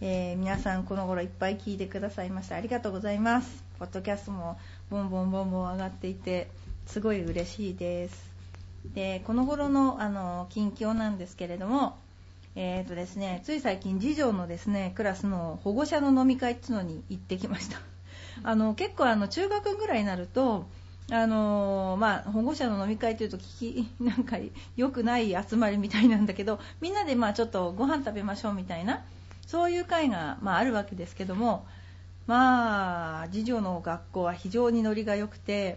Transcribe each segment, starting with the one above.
えー皆さんこの頃いっぱい聞いてくださいましてありがとうございます。ポッドキャストもボンボンボンボン上がっていて、すごい嬉しいです。で、この頃のあの近況なんですけれども、えーとですね、つい最近次女のですね、クラスの保護者の飲み会っていうのに行ってきました。あの結構あの中学ぐらいになると、あのまあ、保護者の飲み会というと聞きなんか良くない集まりみたいなんだけどみんなでまあちょっとご飯食べましょうみたいなそういう会が、まあ、あるわけですけどもまあ次女の学校は非常にノリが良くて、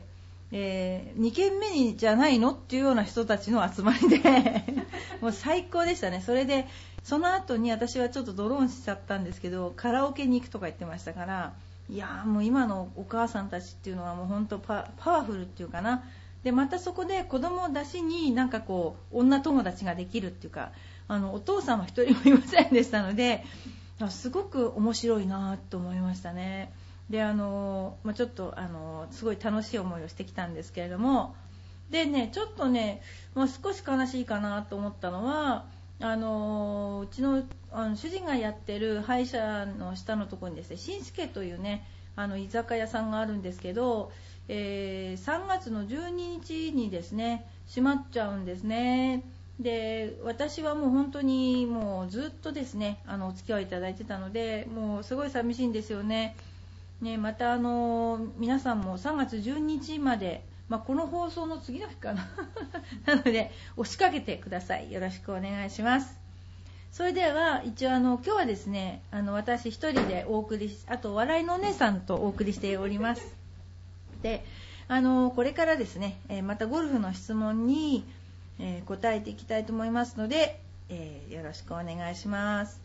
え2軒目にじゃないのっていうような人たちの集まりで もう最高でしたね。それでその後に私はちょっとドローンしちゃったんですけどカラオケに行くとか言ってましたからいやもう今のお母さんたちっていうのはもう本当パパワフルっていうかなでまたそこで子供を出しになんかこう女友達ができるっていうかあのお父さんは一人もいませんでしたのですごく面白いなと思いましたね。であの、まあ、ちょっとあのすごい楽しい思いをしてきたんですけれどもでねちょっとね、まあ、少し悲しいかなと思ったのはあのうちのあの主人がやってる歯医者の下のところにですね新助というねあの居酒屋さんがあるんですけど、えー3月の12日にですね閉まっちゃうんですね。で私はもう本当にもうずっとですねあのお付き合いいただいてたのでもうすごい寂しいんですよね。ねまたあの皆さんも3月12日までまあ、この放送の次の日かな。なので押しかけてください。よろしくお願いします。それでは一応あの今日はですねあの私一人でお送りしあと笑いのお姉さんとお送りしております。であのこれからですね、えまたゴルフの質問に、え答えていきたいと思いますので、えよろしくお願いします。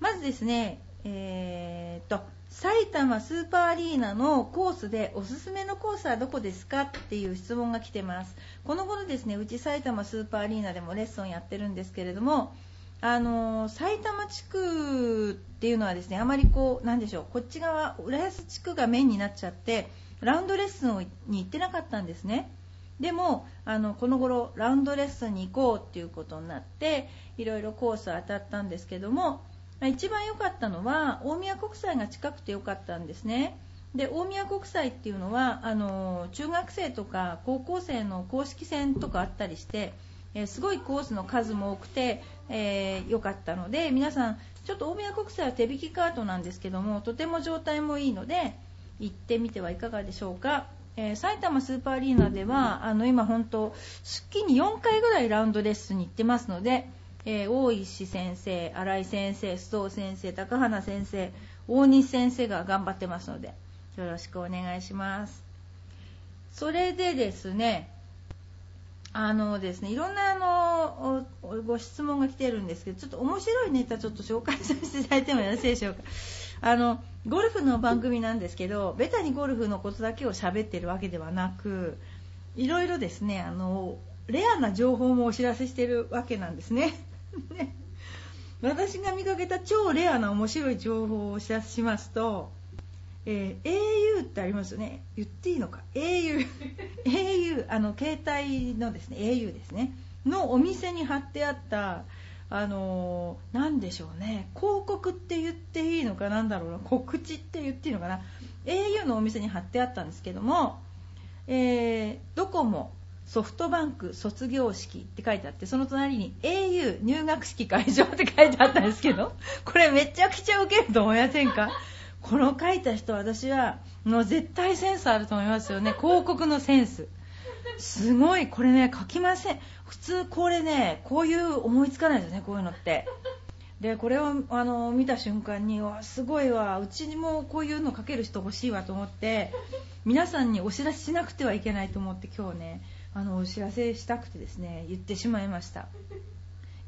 まずですねえーと埼玉スーパーアリーナのコースでおすすめのコースはどこですかっていう質問が来てます。この頃ですねうち埼玉スーパーアリーナでもレッスンやってるんですけれどもあの埼玉地区っていうのはですねあまりこうなんでしょうこっち側浦安地区がメインになっちゃってラウンドレッスンに行ってなかったんですね。でもあのこの頃ラウンドレッスンに行こうっていうことになっていろいろコース当たったんですけども一番良かったのは大宮国際が近くて良かったんですね。で大宮国際っていうのはあの中学生とか高校生の公式戦とかあったりして、えすごいコースの数も多くて良、えーかったので皆さんちょっと大宮国際は手引きカートなんですけどもとても状態もいいので行ってみてはいかがでしょうか、えー埼玉スーパーアリーナではあの今本当月に4回ぐらいラウンドレッスンに行ってますので、えー大石先生、新井先生、須藤先生、高花先生、大西先生が頑張ってますのでよろしくお願いします。それでですね、あのですね、いろんなあのご質問が来てるんですけど、ちょっと面白いネタちょっと紹介させていただいてもよろしいでしょうか。あのゴルフの番組なんですけど、ベタにゴルフのことだけを喋ってるわけではなく、いろいろですね、あのレアな情報もお知らせしてるわけなんですね。ね。私が見かけた超レアな面白い情報をお知らせしますと、えー au ってありますよね。言っていいのか？au au あの携帯のですね au ですね。のお店に貼ってあったあのーなんでしょうね。広告って言っていいのかなんだろうな。告知って言っていいのかな。au のお店に貼ってあったんですけども、えードコモソフトバンク卒業式って書いてあってその隣に au 入学式会場って書いてあったんですけど これめちゃくちゃウケると思いませんか？この書いた人私はもう絶対センスあると思いますよね。広告のセンス。すごいこれね書きません。普通これねこういう思いつかないですねこういうのって。でこれをあの見た瞬間にわすごいわうちにもこういうの書ける人欲しいわと思って皆さんにお知らせしなくてはいけないと思って今日ねあのお知らせしたくてですね言ってしまいました。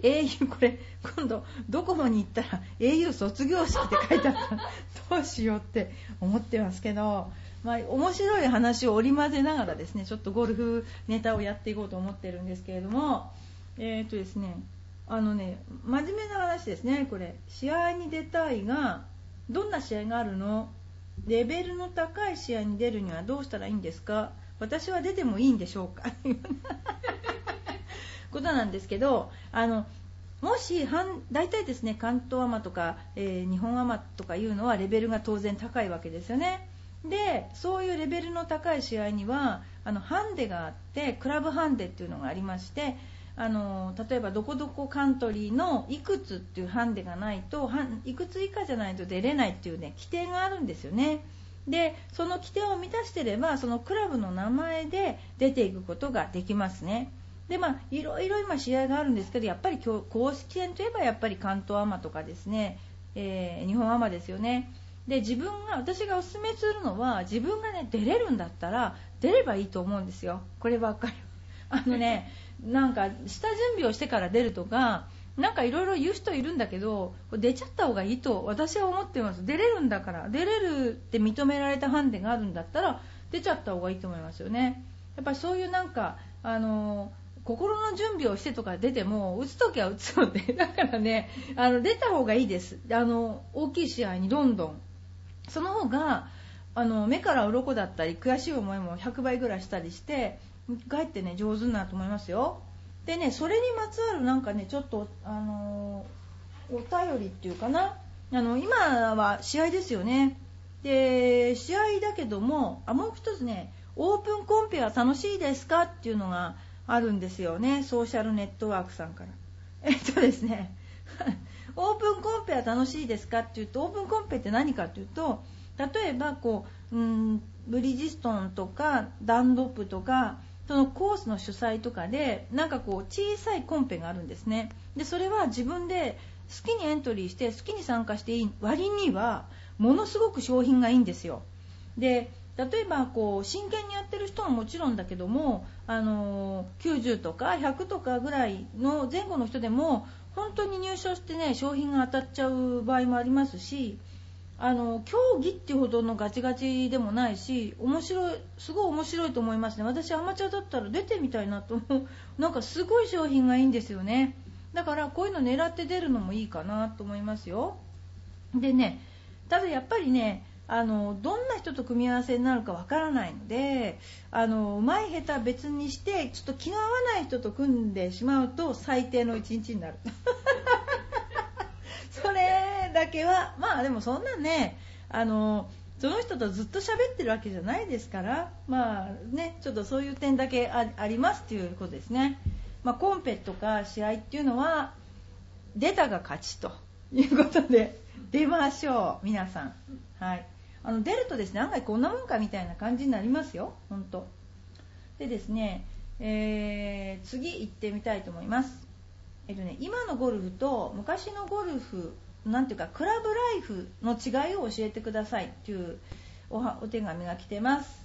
Au これ今度ドコモに行ったら au 卒業式って書いてあったらどうしようって思ってますけど、まあ、面白い話を織り交ぜながらですねちょっとゴルフネタをやっていこうと思ってるんですけれどもえっ、ー、とですねあのね真面目な話ですねこれ。試合に出たいがどんな試合があるの？レベルの高い試合に出るにはどうしたらいいんですか？私は出てもいいんでしょうか？ことなんですけどあのもし大体ですね関東アマとか、えー、日本アマとかいうのはレベルが当然高いわけですよね。でそういうレベルの高い試合にはあのハンデがあってクラブハンデっていうのがありましてあの例えばどこどこカントリーのいくつっていうハンデがないといくつ以下じゃないと出れないっていうね規定があるんですよね。でその規定を満たしてればそのクラブの名前で出ていくことができますね。でまあいろいろ今試合があるんですけどやっぱり公式戦といえばやっぱり関東アマとかですね、えー、日本アマですよね。で自分が私がおすすめするのは自分がね出れるんだったら出ればいいと思うんですよ。こればっかり。あのね なんか下準備をしてから出るとかなんかいろいろ言う人いるんだけど出ちゃった方がいいと私は思ってます。出れるんだから出れるって認められたハンデがあるんだったら出ちゃった方がいいと思いますよね。やっぱりそういうなんかあの心の準備をしてとか出ても打つ時は打つので だからねあの出た方がいいです。あの大きい試合にどんどん。その方があの目から鱗だったり悔しい思いも100倍ぐらいしたりしてかえってね上手になると思いますよ。でねそれにまつわるなんかねちょっとあの、お便りっていうかな。あの今は試合ですよね。で試合だけどもあもう一つねオープンコンペは楽しいですかっていうのがあるんですよね。ソーシャルネットワークさんから。えっとですね。オープンコンペは楽しいですかっていうとオープンコンペって何かっていうと例えばこううんブリヂストンとかダンロップとかそのコースの主催とかでなんかこう小さいコンペがあるんですね。でそれは自分で好きにエントリーして好きに参加していい割にはものすごく商品がいいんですよ。で例えばこう真剣にやってる人はもちろんだけどもあの90とか100とかぐらいの前後の人でも本当に入賞してね商品が当たっちゃう場合もありますしあの競技っていうほどのガチガチでもないし面白いすごい面白いと思いますね。私アマチュアだったら出てみたいなと思う。なんかすごい商品がいいんですよね。だからこういうの狙って出るのもいいかなと思いますよ。でねただやっぱりねあのどんな人と組み合わせになるかわからないのであの上手い下手別にしてちょっと気が合わない人と組んでしまうと最低の一日になる。それだけはまあでもそんなねあのその人とずっと喋ってるわけじゃないですからまあねちょっとそういう点だけありますということですね、まあ、コンペとか試合っていうのは出たが勝ちということで出ましょう皆さん。はい。あの出るとですね案外こんなもんかみたいな感じになりますよ本当でですね、えー、次行ってみたいと思いますえっとね、今のゴルフと昔のゴルフなんていうかクラブライフの違いを教えてくださいっていうおお手紙が来てます。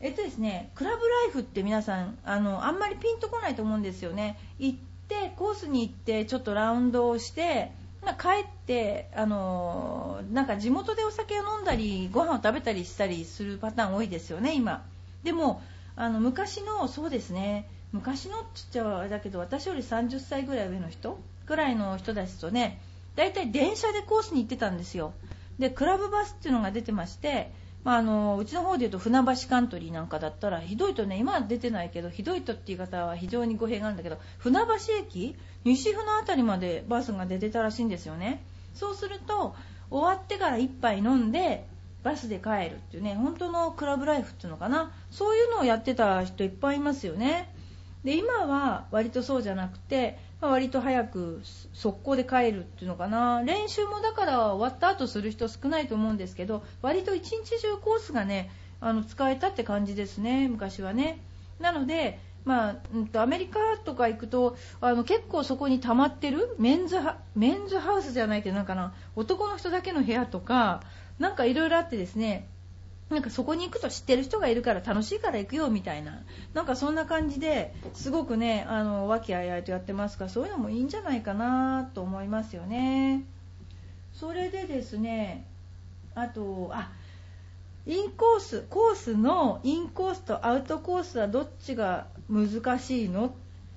えっとですね、クラブライフって皆さんあのあんまりピンとこないと思うんですよね。行ってコースに行ってちょっとラウンドをして、まあ、帰ってあのなんか地元でお酒を飲んだりご飯を食べたりしたりするパターン多いですよね今。でもあの昔のそうですね昔のっつっちゃあれだけど私より30歳ぐらい上の人ぐらいの人たちとね大体電車でコースに行ってたんですよでクラブバスっていうのが出てまして、まあ、あのうちの方でいうと船橋カントリーなんかだったらひどいとね今は出てないけどひどいとっていう方は非常に語弊があるんだけど船橋駅西船辺りまでバスが出てたらしいんですよね。そうすると終わってから1杯飲んでバスで帰るっていうね本当のクラブライフっていうのかな。そういうのをやってた人いっぱいいますよね。で今は割とそうじゃなくて、まあ、割と早く速攻で帰るっていうのかな。練習もだから終わった後する人少ないと思うんですけど割と一日中コースがねあの使えたって感じですね昔はね。なのでまあ、うんとアメリカとか行くとあの結構そこに溜まってるメンズメンズハウスじゃないけどなんかな男の人だけの部屋とかなんかいろいろあってですねなんかそこに行くと知ってる人がいるから楽しいから行くよみたいな。なんかそんな感じですごくねあの和気あいあいとやってますか。らそういうのもいいんじゃないかなと思いますよね。それでですねあとあインコースコースのインコースとアウトコースはどっちが難しいのっ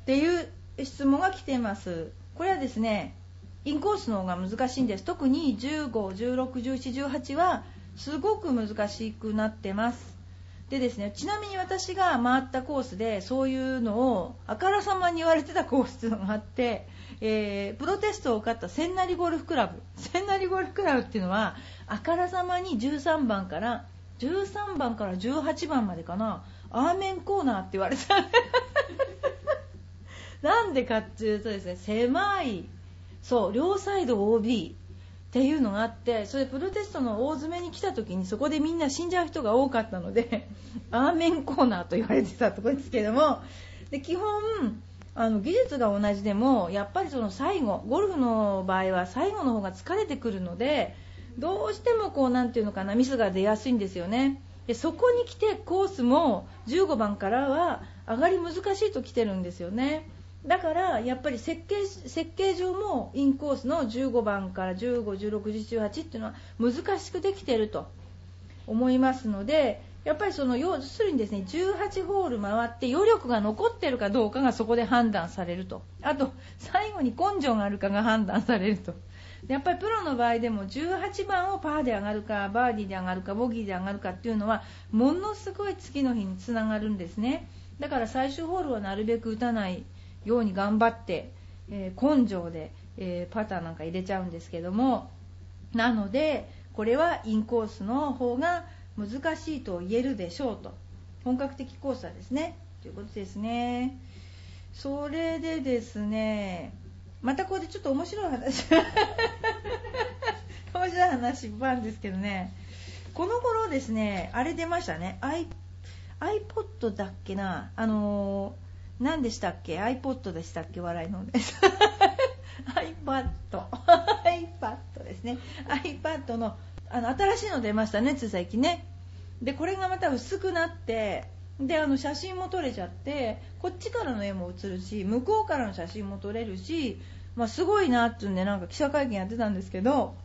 ていう質問が来ています。これはですねインコースの方が難しいんです。特に15、16、17、18はすごく難しくなってます。でですねちなみに私が回ったコースでそういうのをあからさまに言われてたコースっていうのがあって、えー、プロテストを受かった千成ゴルフクラブ。千成ゴルフクラブっていうのはあからさまに13番から13番から18番までかなアーメンコーナーって言われた。なんでかっていうとですね狭いそう両サイド OB っていうのがあってそれプロテストの大詰めに来た時にそこでみんな死んじゃう人が多かったので アーメンコーナーと言われてたところですけどもで基本あの技術が同じでもやっぱりその最後ゴルフの場合は最後の方が疲れてくるのでどうしてもこうなんていうのかなミスが出やすいんですよね。でそこに来てコースも15番からは上がり難しいと来てるんですよね。だからやっぱり設計設計上もインコースの15番から15、16、18っていうのは難しくできていると。思いますのでやっぱりその要するにですね18ホール回って余力が残っているかどうかがそこで判断されると。あと最後に根性があるかが判断されると。やっぱりプロの場合でも18番をパーで上がるかバーディーで上がるかボギーで上がるかっていうのはものすごい次の日につながるんですね。だから最終ホールはなるべく打たない。ように頑張って、えー、根性で、えー、パターなんか入れちゃうんですけどもなのでこれはインコースの方が難しいと言えるでしょうと。本格的コースはですねということですね。それでですねまたここでちょっと面白い話 面白い話いっぱいあるんですけどね。この頃ですねあれ出ましたね。iPod だっけな。あのー何でしたっけ？iPod でしたっけ？笑いのです iPad iPad ですね。iPad のあの新しいの出ましたねつい最近ね。でこれがまた薄くなってであの写真も撮れちゃってこっちからの絵も写るし向こうからの写真も撮れるし、まあ、すごいなっていうんでなんか記者会見やってたんですけど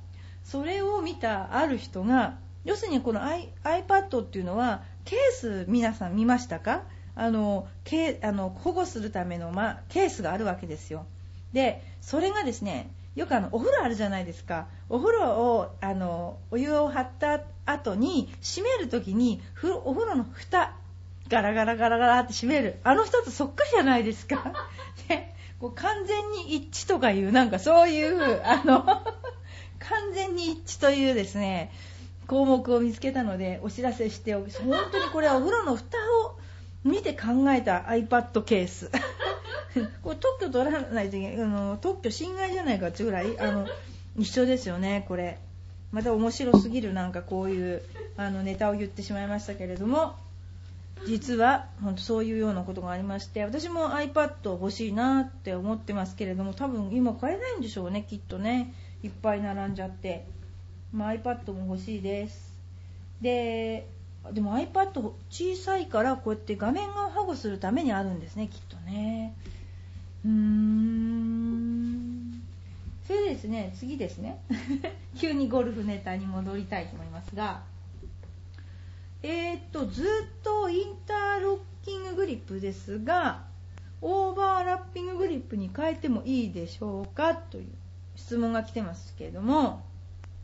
それを見たある人が要するにこの iPad っていうのはケース皆さん見ましたか？あのけあの保護するための、ま、ケースがあるわけですよ。でそれがですねよくあのお風呂あるじゃないですか。お風呂をあのお湯を張った後に閉める時にお風呂の蓋ガラガラガラガラって閉める。あの人とそっくりじゃないですか。でこう完全に一致とかいうなんかそういうあの 完全に一致というですね項目を見つけたのでお知らせしておき本当にこれはお風呂の蓋を見て考えた iPad ケース。これ特許取らないといけない。あの特許侵害じゃないかっていうぐらいあの一緒ですよねこれ。また面白すぎるなんかこういうあのネタを言ってしまいましたけれども。実は本当そういうようなことがありまして私も iPad 欲しいなって思ってますけれども多分今買えないんでしょうねきっとね。いっぱい並んじゃって、まあ、iPad も欲しいです。ででも iPad 小さいからこうやって画面を保護するためにあるんですねきっとね。うーん。それでですね次ですね。急にゴルフネタに戻りたいと思いますが。えー、っとずっとインターロッキンググリップですがオーバーラッピンググリップに変えてもいいでしょうか？という質問が来てますけれども、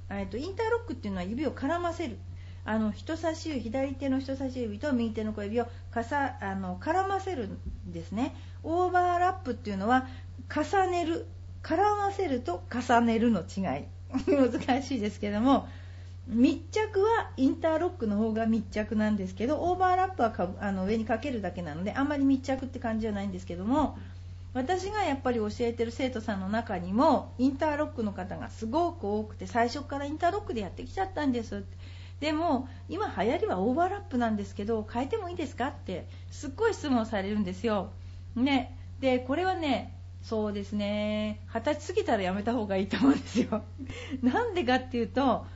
えー、っとインターロックっていうのは指を絡ませる。あの人差し指左手の人差し指と右手の小指をかさあの絡ませるんですね。オーバーラップっていうのは重ねる絡ませると重ねるの違い。難しいですけども密着はインターロックの方が密着なんですけどオーバーラップはかあの上にかけるだけなのであんまり密着って感じじゃないんですけども私がやっぱり教えてる生徒さんの中にもインターロックの方がすごく多くて最初からインターロックでやってきちゃったんですって。でも今流行りはオーバーラップなんですけど変えてもいいですかってすっごい質問されるんですよ。ね、でこれはねそうですね二十歳過ぎたらやめた方がいいと思うんですよ。なんでかっていうと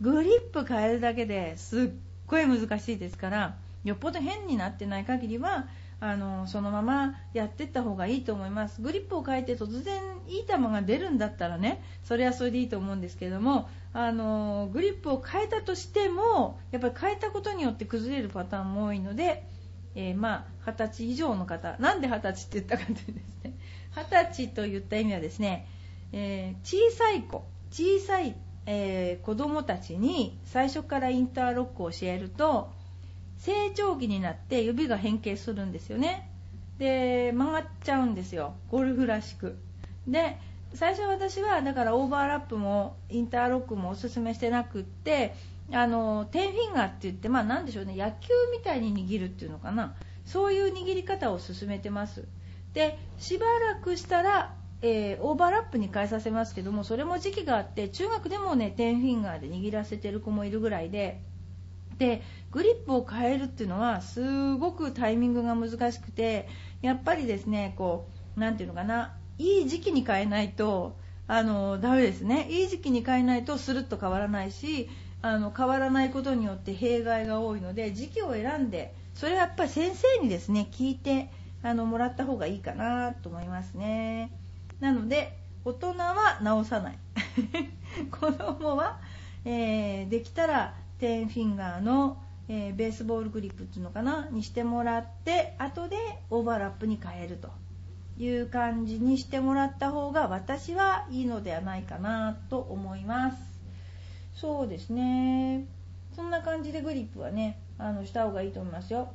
グリップ変えるだけですっごい難しいですからよっぽど変になってない限りはあのそのままやっていった方がいいと思います。グリップを変えて突然いい球が出るんだったらねそれはそれでいいと思うんですけどもあのグリップを変えたとしてもやっぱり変えたことによって崩れるパターンも多いので、えー、まあ20歳以上の方なんで20歳って言ったかというですね。20歳といった意味はですね、えー、小さい子小さい、えー、子供たちに最初からインターロックを教えると成長期になって指が変形するんですよね。で曲がっちゃうんですよ。ゴルフらしく。で最初私はだからオーバーラップもインターロックもおすすめしてなくってあのテンフィンガーって言ってまあ何でしょうね。野球みたいに握るっていうのかな。そういう握り方を勧めてます。でしばらくしたら、えー、オーバーラップに変えさせますけどもそれも時期があって中学でもねテンフィンガーで握らせてる子もいるぐらいででグリップを変えるっていうのはすごくタイミングが難しくてやっぱりですねこう何ていうのかないい時期に変えないとあのダメですね。いい時期に変えないとスルッと変わらないしあの変わらないことによって弊害が多いので時期を選んでそれはやっぱり先生にですね聞いてあのもらった方がいいかなと思いますね。なので大人は直さない。子供は、えー、できたらテンフィンガーの、えー、ベースボールグリップっていうのかな？にしてもらって後でオーバーラップに変えるという感じにしてもらった方が私はいいのではないかなと思います。そうですね。そんな感じでグリップはねあのした方がいいと思いますよ。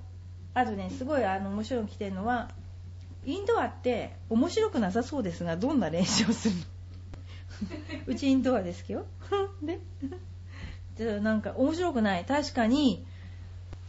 あとねすごいあの面白いの来てるのはインドアって面白くなさそうですがどんな練習をするの？うちインドアですけど。でなんか面白くない。確かに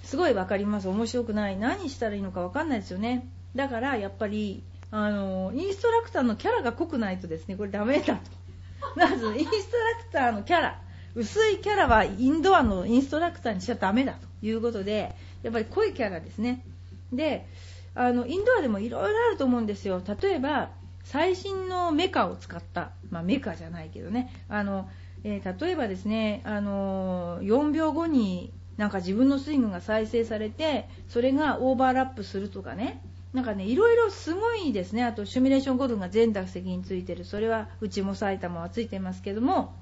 すごい分かります。面白くない。何したらいいのか分かんないですよね。だからやっぱりあのインストラクターのキャラが濃くないとですね。これダメだ。と まずインストラクターのキャラ。薄いキャラはインドアのインストラクターにしちゃダメだ。ということでやっぱり濃いキャラですね。であのインドアでもいろいろあると思うんですよ。例えば最新のメカを使った、まあ、メカじゃないけどね。あのえー、例えばですね、あのー、4秒後になんか自分のスイングが再生されてそれがオーバーラップするとかね。なんかねいろいろすごいですね。あとシミュレーションゴルフが全打席についてる。それはうちも埼玉はついてますけども。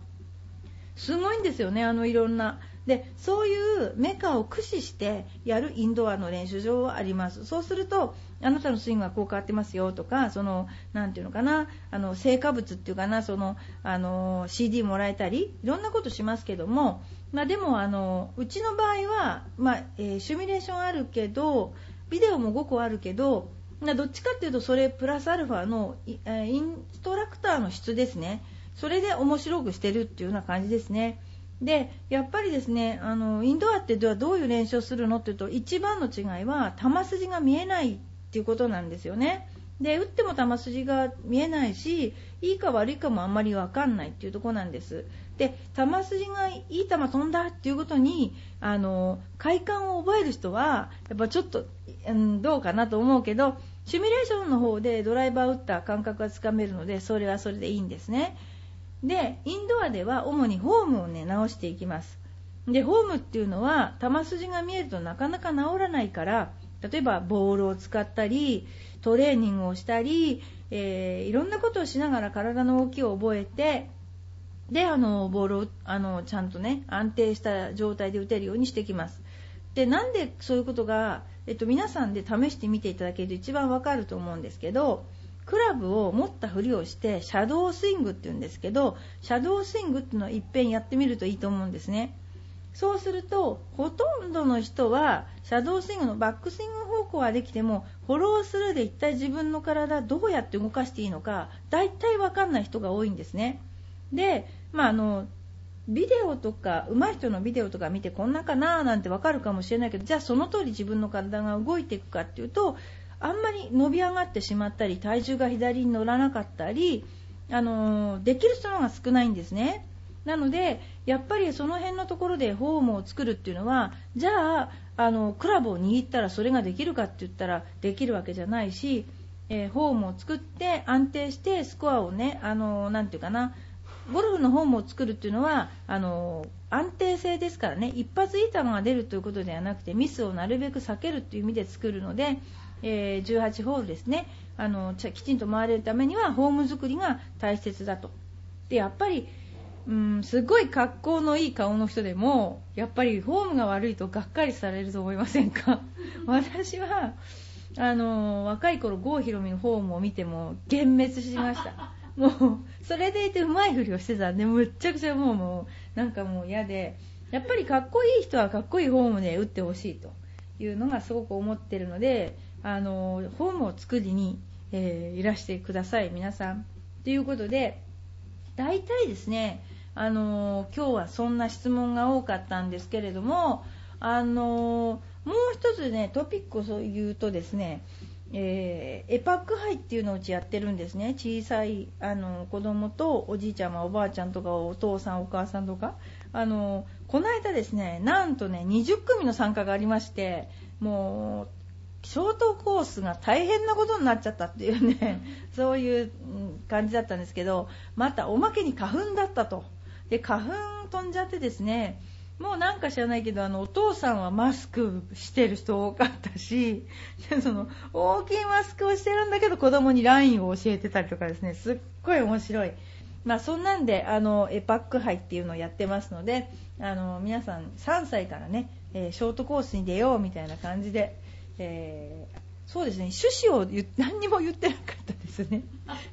すごいんですよねあのいろんな。でそういうメカを駆使してやるインドアの練習場はあります。そうするとあなたのスイングはこう変わってますよとかそのなていうのかなあの成果物っていうかなそのあの CD もらえたりいろんなことしますけども、まあ、でもあのうちの場合は、まあ、えー、シミュレーションあるけどビデオも5個あるけどどっちかっていうとそれプラスアルファのインストラクターの質ですね。それで面白くしてるっていうような感じですね。でやっぱりですねあのインドアってではどういう練習をするのっていうと一番の違いは球筋が見えないっていうことなんですよね。で打っても球筋が見えないしいいか悪いかもあんまり分かんないっていうとこなんです。で球筋がいい球飛んだっていうことにあの快感を覚える人はやっぱちょっと、うん、どうかなと思うけどシミュレーションの方でドライバー打った感覚がつかめるのでそれはそれでいいんですね。でインドアでは主にフォームをね直していきます。でフォームっていうのは球筋が見えるとなかなか治らないから例えばボールを使ったりトレーニングをしたり、えー、いろんなことをしながら体の動きを覚えてであのボールをあのちゃんとね安定した状態で打てるようにしてきます。でなんでそういうことが、えっと、皆さんで試してみていただけると一番わかると思うんですけどクラブを持ったふりをしてシャドースイングって言うんですけどシャドースイングっていうのをいっぺんやってみるといいと思うんですね。そうするとほとんどの人はシャドースイングのバックスイング方向はできてもフォロースルーで一体自分の体どうやって動かしていいのか大体わかんない人が多いんですね。で、まあ、あのビデオとか上手い人のビデオとか見てこんなかななんてわかるかもしれないけどじゃあその通り自分の体が動いていくかっていうとあんまり伸び上がってしまったり体重が左に乗らなかったり、あのできる人が少ないんですね。なのでやっぱりその辺のところでフォームを作るっていうのはじゃああのクラブを握ったらそれができるかって言ったらできるわけじゃないし、えー、フォームを作って安定してスコアをねあのなていうかなゴルフのフォームを作るっていうのはあの安定性ですからね一発いい球が出るということではなくてミスをなるべく避けるという意味で作るので、えー、18ホールですね。あのきちんと回れるためにはホーム作りが大切だと。でやっぱりうんすごい格好のいい顔の人でもやっぱりフォームが悪いとがっかりされると思いませんか？私はあの若い頃郷ひろみのフォームを見ても幻滅しました。もうそれでいてうまいふりをしてたんでむっちゃくちゃもうもうなんかもう嫌でやっぱりかっこいい人はかっこいいフォームで打ってほしいというのがすごく思ってるのであのフォームを作りに、えー、いらしてください皆さん。ということで大体ですねあの今日はそんな質問が多かったんですけれどもあのもう一つねトピックを言うとですねえー、エパック杯っていうのをうちやってるんですね。小さいあの子供とおじいちゃまおばあちゃんとかお父さんお母さんとか。あのこの間ですねなんとね20組の参加がありましてもうショートコースが大変なことになっちゃったっていうねそういう感じだったんですけどまたおまけに花粉だったとで花粉飛んじゃってですねもうなんか知らないけどあのお父さんはマスクしてる人多かったしその大きいマスクをしてるんだけど子供にラインを教えてたりとかですねすっごい面白い。まあ、そんなんであのエパック杯っていうのをやってますのであの皆さん3歳からね、えー、ショートコースに出ようみたいな感じで、えー、そうですね。趣旨を何にも言ってなかったですね。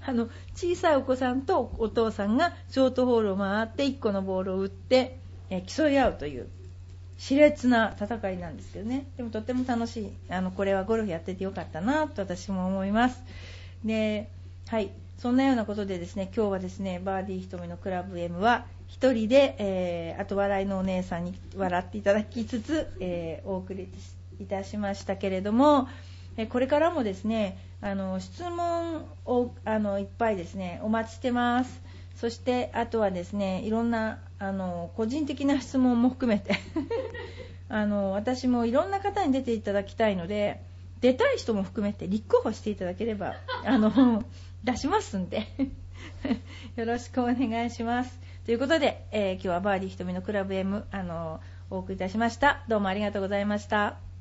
あ。の小さいお子さんとお父さんがショートホールを回って1個のボールを打ってえ競い合うという熾烈な戦いなんですけどね。でもとっても楽しい。あのこれはゴルフやっててよかったなと私も思います。ではい。そんなようなことでですね今日はですねバーディー瞳のクラブ M は1人で、えー、あと笑いのお姉さんに笑っていただきつつ、えー、お送りいたしましたけれどもこれからもですねあの質問をあのいっぱいですねお待ちしてます。そしてあとはですねいろんなあの個人的な質問も含めて あの私もいろんな方に出ていただきたいので出たい人も含めて立候補していただければあの 出しますんで よろしくお願いします。ということで、えー、今日はバーディー瞳のクラブ M あのお送りいたしました。どうもありがとうございました。